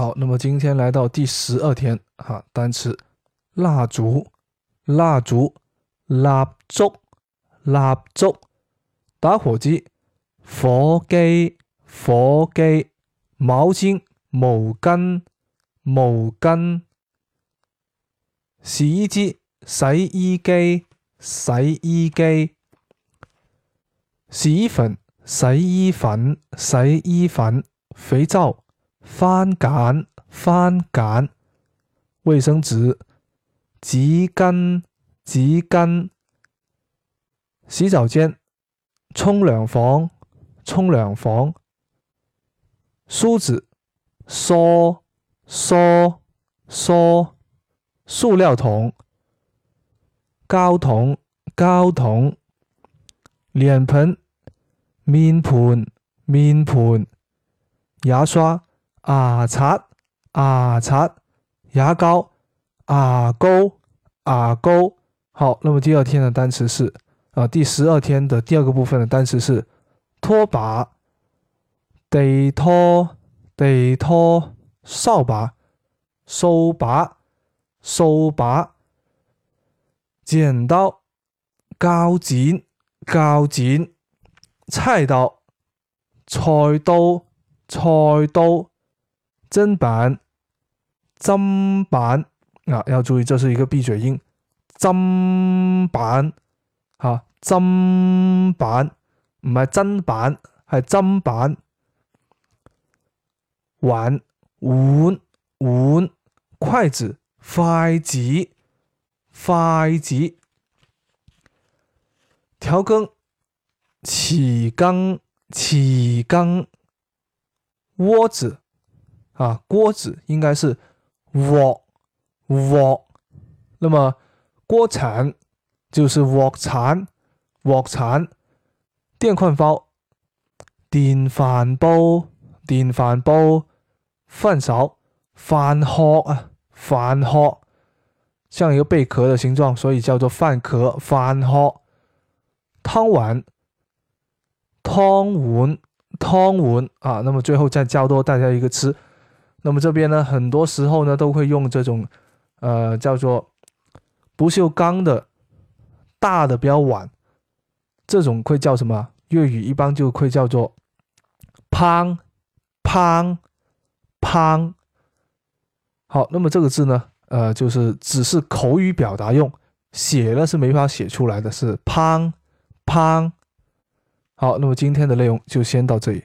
好，那么今天来到第十二天哈，单词蜡烛，蜡烛，蜡烛，蜡烛，打火机，火机，火机，毛巾，毛巾，毛巾，洗衣机，洗衣机，洗衣机，洗衣粉，洗衣粉，洗衣粉，肥皂。番梘、番梘、卫生纸、纸巾、纸巾、洗澡间、冲凉房、冲凉房、梳子、梳、梳、梳、塑料桶、胶桶、胶桶、脸盆、面盆、面盆、牙刷。牙刷、牙刷、牙膏、牙膏、牙膏。好，那么第二天的单词是啊，第十二天的第二个部分的单词是拖把、地拖、地拖、扫把、扫把、扫把、剪刀、镐剪、镐剪、菜刀、菜刀、菜刀。砧板，砧板啊，要注意，这是一个闭嘴音。砧板，啊，砧板，唔系砧板，系砧板。碗，碗，碗，筷子，筷子，筷子。调羹，匙羹，匙羹。锅子。啊，锅子应该是锅锅，那么锅铲就是锅铲锅铲，电饭煲电饭煲电饭煲，饭勺饭壳啊饭壳，像一个贝壳的形状，所以叫做饭壳饭壳，汤碗汤碗汤碗。啊，那么最后再教多大家一个词。那么这边呢，很多时候呢都会用这种，呃，叫做不锈钢的大的比较碗，这种会叫什么？粤语一般就会叫做“胖胖胖”。好，那么这个字呢，呃，就是只是口语表达用，写了是没法写出来的，是“胖胖”。好，那么今天的内容就先到这里。